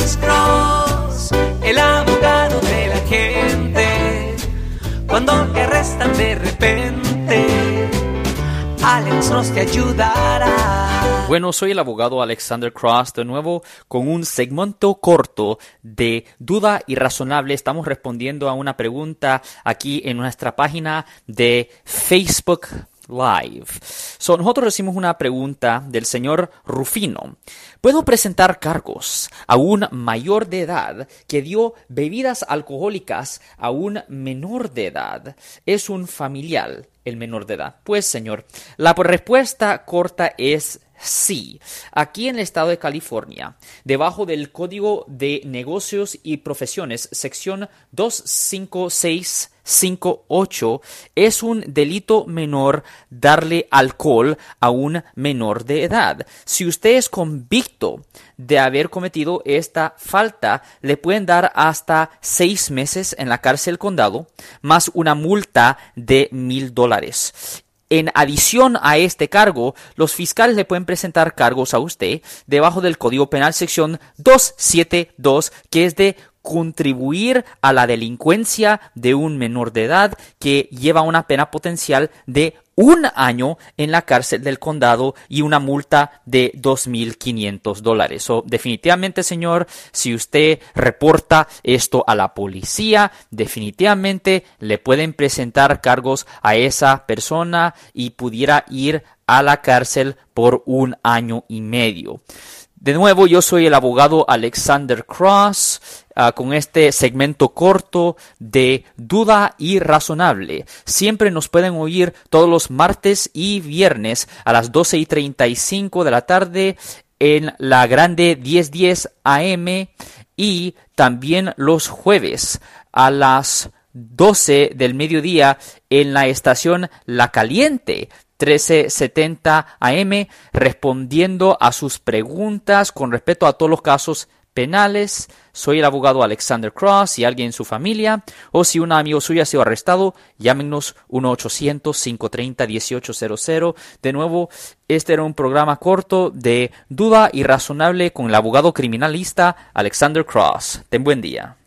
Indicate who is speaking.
Speaker 1: Cross, el abogado de la gente. Cuando te de repente, Alex Cross ayudará.
Speaker 2: Bueno, soy el abogado Alexander Cross de nuevo con un segmento corto de duda irrazonable. Estamos respondiendo a una pregunta aquí en nuestra página de Facebook Live. So, nosotros recibimos una pregunta del señor Rufino. ¿Puedo presentar cargos a un mayor de edad que dio bebidas alcohólicas a un menor de edad? Es un familiar el menor de edad. Pues, señor, la respuesta corta es Sí, aquí en el estado de California, debajo del Código de Negocios y Profesiones, sección 25658, es un delito menor darle alcohol a un menor de edad. Si usted es convicto de haber cometido esta falta, le pueden dar hasta seis meses en la cárcel condado, más una multa de mil dólares. En adición a este cargo, los fiscales le pueden presentar cargos a usted debajo del Código Penal sección 272, que es de contribuir a la delincuencia de un menor de edad que lleva una pena potencial de un año en la cárcel del condado y una multa de 2.500 dólares. So, definitivamente, señor, si usted reporta esto a la policía, definitivamente le pueden presentar cargos a esa persona y pudiera ir a la cárcel por un año y medio. De nuevo, yo soy el abogado Alexander Cross uh, con este segmento corto de duda irrazonable. Siempre nos pueden oír todos los martes y viernes a las 12 y 35 de la tarde en la grande 1010 AM y también los jueves a las 12 del mediodía en la estación La Caliente 1370 AM respondiendo a sus preguntas con respecto a todos los casos penales. Soy el abogado Alexander Cross. Si alguien en su familia o si un amigo suyo ha sido arrestado, llámenos 1-800-530-1800. De nuevo, este era un programa corto de duda irrazonable con el abogado criminalista Alexander Cross. Ten buen día.